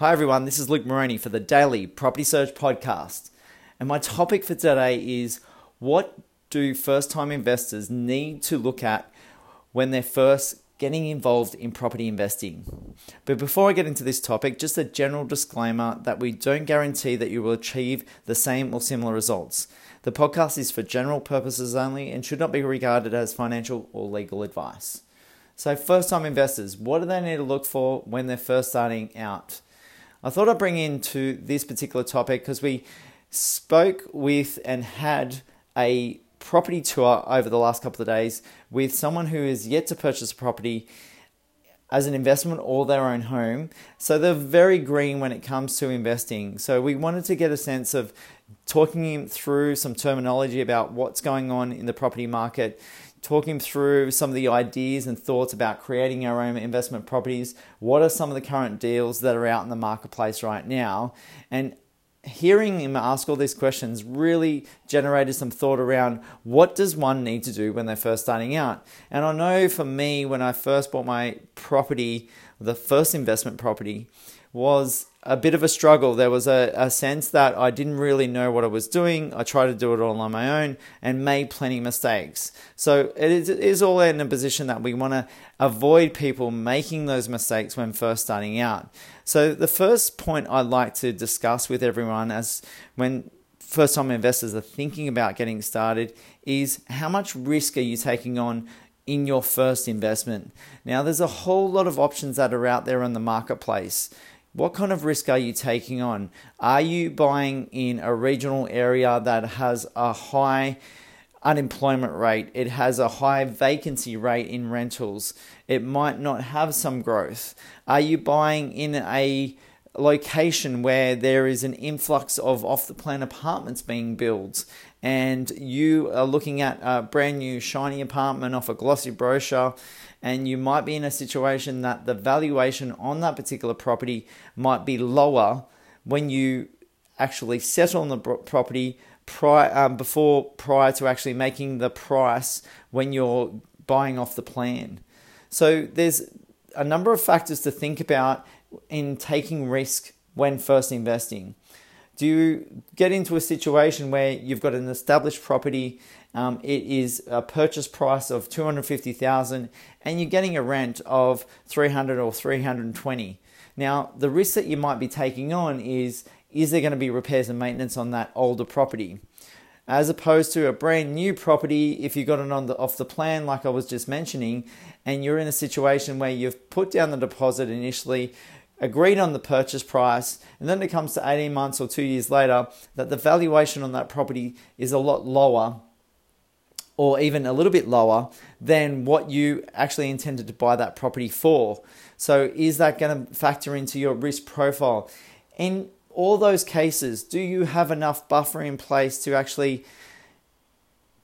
Hi, everyone. This is Luke Moroney for the Daily Property Search Podcast. And my topic for today is what do first time investors need to look at when they're first getting involved in property investing? But before I get into this topic, just a general disclaimer that we don't guarantee that you will achieve the same or similar results. The podcast is for general purposes only and should not be regarded as financial or legal advice. So, first time investors, what do they need to look for when they're first starting out? I thought I'd bring into this particular topic because we spoke with and had a property tour over the last couple of days with someone who is yet to purchase a property as an investment or their own home. So they're very green when it comes to investing. So we wanted to get a sense of talking him through some terminology about what's going on in the property market, talking through some of the ideas and thoughts about creating our own investment properties. What are some of the current deals that are out in the marketplace right now? And hearing him ask all these questions really generated some thought around what does one need to do when they're first starting out and i know for me when i first bought my property the first investment property was a bit of a struggle. There was a, a sense that I didn't really know what I was doing. I tried to do it all on my own and made plenty of mistakes. So it is, it is all in a position that we want to avoid people making those mistakes when first starting out. So the first point I'd like to discuss with everyone as when first time investors are thinking about getting started is how much risk are you taking on in your first investment? Now, there's a whole lot of options that are out there in the marketplace. What kind of risk are you taking on? Are you buying in a regional area that has a high unemployment rate? It has a high vacancy rate in rentals. It might not have some growth. Are you buying in a location where there is an influx of off the plan apartments being built and you are looking at a brand new shiny apartment off a glossy brochure and you might be in a situation that the valuation on that particular property might be lower when you actually settle on the property prior um, before prior to actually making the price when you're buying off the plan. So there's a number of factors to think about in taking risk when first investing. Do you get into a situation where you've got an established property um, it is a purchase price of 250,000 and you're getting a rent of 300 or 320. Now, the risk that you might be taking on is is there going to be repairs and maintenance on that older property? As opposed to a brand new property, if you got it on the off the plan, like I was just mentioning, and you're in a situation where you've put down the deposit initially, agreed on the purchase price, and then it comes to 18 months or two years later that the valuation on that property is a lot lower or even a little bit lower than what you actually intended to buy that property for. So, is that going to factor into your risk profile? In all those cases, do you have enough buffer in place to actually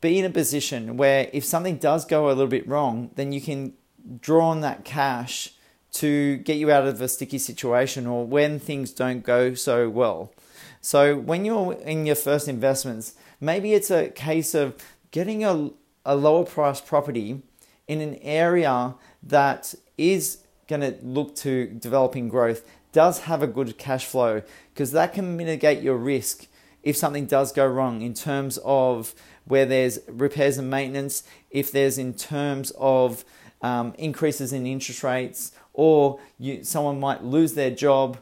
be in a position where if something does go a little bit wrong, then you can draw on that cash to get you out of a sticky situation or when things don't go so well? So, when you're in your first investments, maybe it's a case of getting a, a lower price property in an area that is going to look to developing growth does have a good cash flow because that can mitigate your risk if something does go wrong in terms of where there's repairs and maintenance, if there's in terms of um, increases in interest rates, or you, someone might lose their job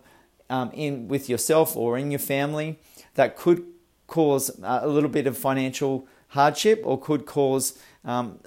um, in with yourself or in your family, that could cause a little bit of financial hardship or could cause um,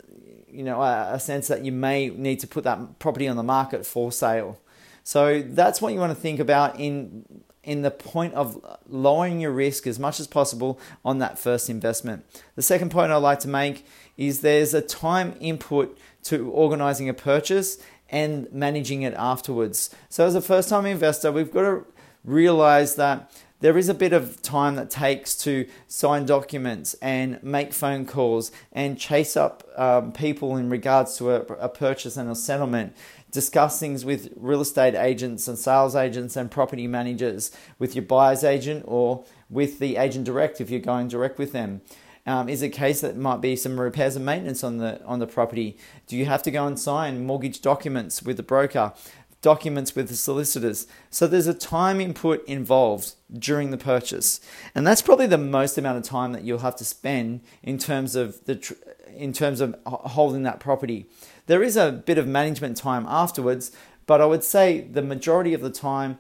you know a, a sense that you may need to put that property on the market for sale. So that's what you want to think about in in the point of lowering your risk as much as possible on that first investment. The second point I'd like to make is there's a time input to organizing a purchase and managing it afterwards. So as a first time investor, we've got to realize that there is a bit of time that takes to sign documents and make phone calls and chase up um, people in regards to a, a purchase and a settlement discuss things with real estate agents and sales agents and property managers, with your buyer's agent or with the agent direct if you're going direct with them. Um, is a case that might be some repairs and maintenance on the on the property? Do you have to go and sign mortgage documents with the broker? documents with the solicitors. So there's a time input involved during the purchase. And that's probably the most amount of time that you'll have to spend in terms of the in terms of holding that property. There is a bit of management time afterwards, but I would say the majority of the time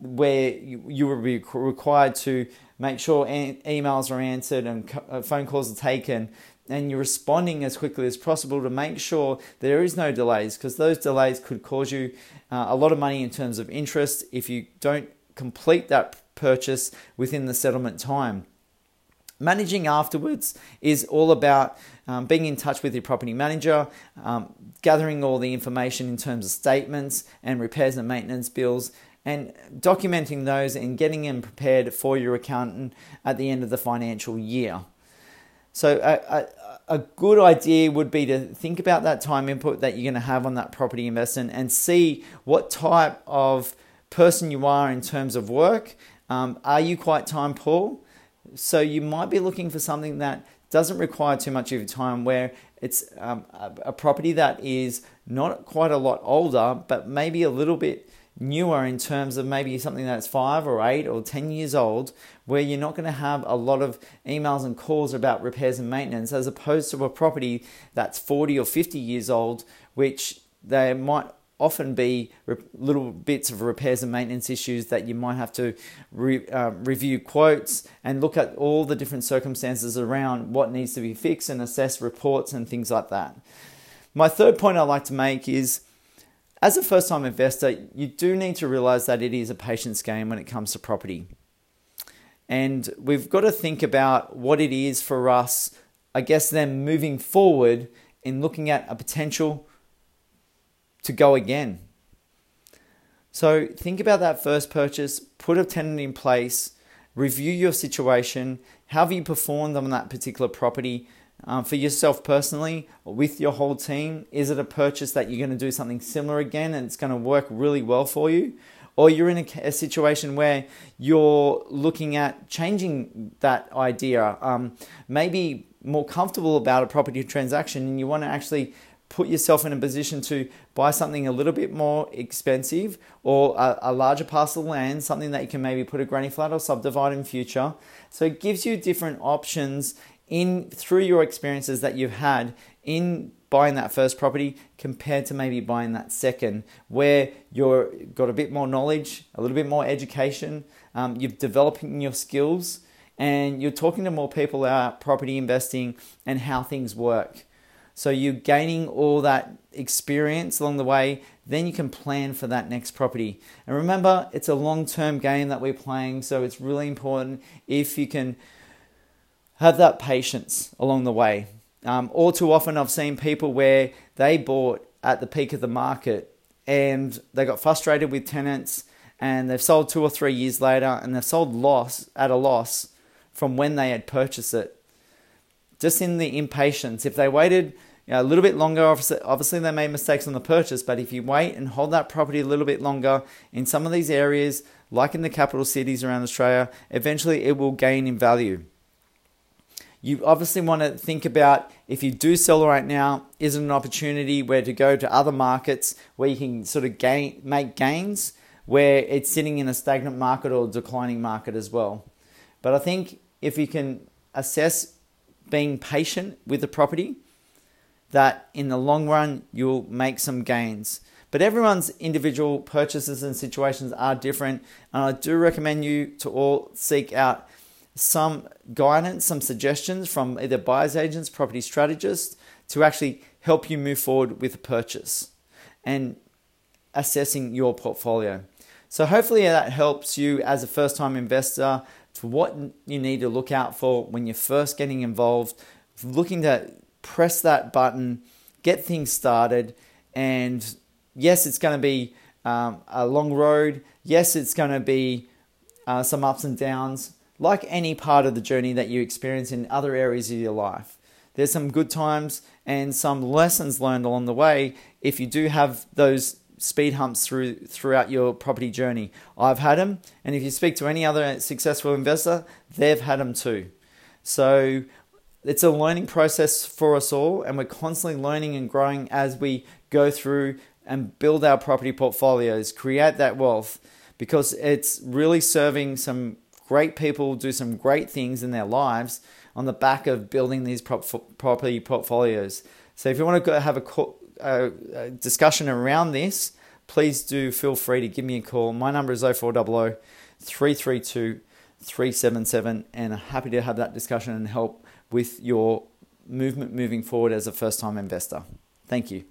where you, you will be required to make sure emails are answered and uh, phone calls are taken and you're responding as quickly as possible to make sure there is no delays because those delays could cause you uh, a lot of money in terms of interest if you don't complete that purchase within the settlement time. Managing afterwards is all about um, being in touch with your property manager, um, gathering all the information in terms of statements and repairs and maintenance bills, and documenting those and getting them prepared for your accountant at the end of the financial year. So, a, a, a, good idea would be to think about that time input that you're going to have on that property investment and see what type of person you are in terms of work. Um, are you quite time poor? So, you might be looking for something that doesn't require too much of your time, where it's um, a, a property that is not quite a lot older, but maybe a little bit newer in terms of maybe something that's five or eight or 10 years old, where you're not going to have a lot of emails and calls about repairs and maintenance, as opposed to a property that's 40 or 50 years old, which there might often be little bits of repairs and maintenance issues that you might have to re, uh, review quotes and look at all the different circumstances around what needs to be fixed and assess reports and things like that. My third point I'd like to make is as a first time investor, you do need to realize that it is a patience game when it comes to property. And we've got to think about what it is for us, I guess, then moving forward in looking at a potential to go again. So think about that first purchase, put a tenant in place, review your situation, how have you performed on that particular property, um, for yourself personally with your whole team? Is it a purchase that you're going to do something similar again and it's going to work really well for you? Or you're in a, a situation where you're looking at changing that idea, um, maybe more comfortable about a property transaction, and you want to actually put yourself in a position to buy something a little bit more expensive or a, a, larger parcel of land, something that you can maybe put a granny flat or subdivide in future. So it gives you different options in through your experiences that you've had in buying that first property compared to maybe buying that second where you've got a bit more knowledge a little bit more education um, you're developing your skills and you're talking to more people about property investing and how things work. So you're gaining all that experience along the way then you can plan for that next property. And remember it's a long-term game that we're playing so it's really important if you can have that patience along the way. Um, all too often, I've seen people where they bought at the peak of the market and they got frustrated with tenants and they've sold two or three years later and they've sold loss at a loss from when they had purchased it. Just in the impatience, if they waited you know, a little bit longer, obviously, obviously they made mistakes on the purchase, but if you wait and hold that property a little bit longer in some of these areas, like in the capital cities around Australia, eventually it will gain in value. You obviously want to think about if you do sell right now, is it an opportunity where to go to other markets where you can sort of gain make gains where it's sitting in a stagnant market or declining market as well. But I think if you can assess being patient with the property, that in the long run you'll make some gains. But everyone's individual purchases and situations are different, and I do recommend you to all seek out some guidance, some suggestions from either buyer's agents, property strategists to actually help you move forward with a purchase and assessing your portfolio. So, hopefully, that helps you as a first time investor to what you need to look out for when you're first getting involved, looking to press that button, get things started. And yes, it's going to be um, a long road. Yes, it's going to be uh, some ups and downs, like any part of the journey that you experience in other areas of your life. There's some good times and some lessons learned along the way if you do have those speed humps through throughout your property journey. I've had them, and if you speak to any other successful investor, they've had them too. So it's a learning process for us all, and we're constantly learning and growing as we go through and build our property portfolios, create that wealth because it's really serving some great people do some great things in their lives on the back of building these property portfolios. So if you want to go have a, a, a discussion around this, please do feel free to give me a call. My number is 0400 332 377 and I'm happy to have that discussion and help with your movement moving forward as a first time investor. Thank you.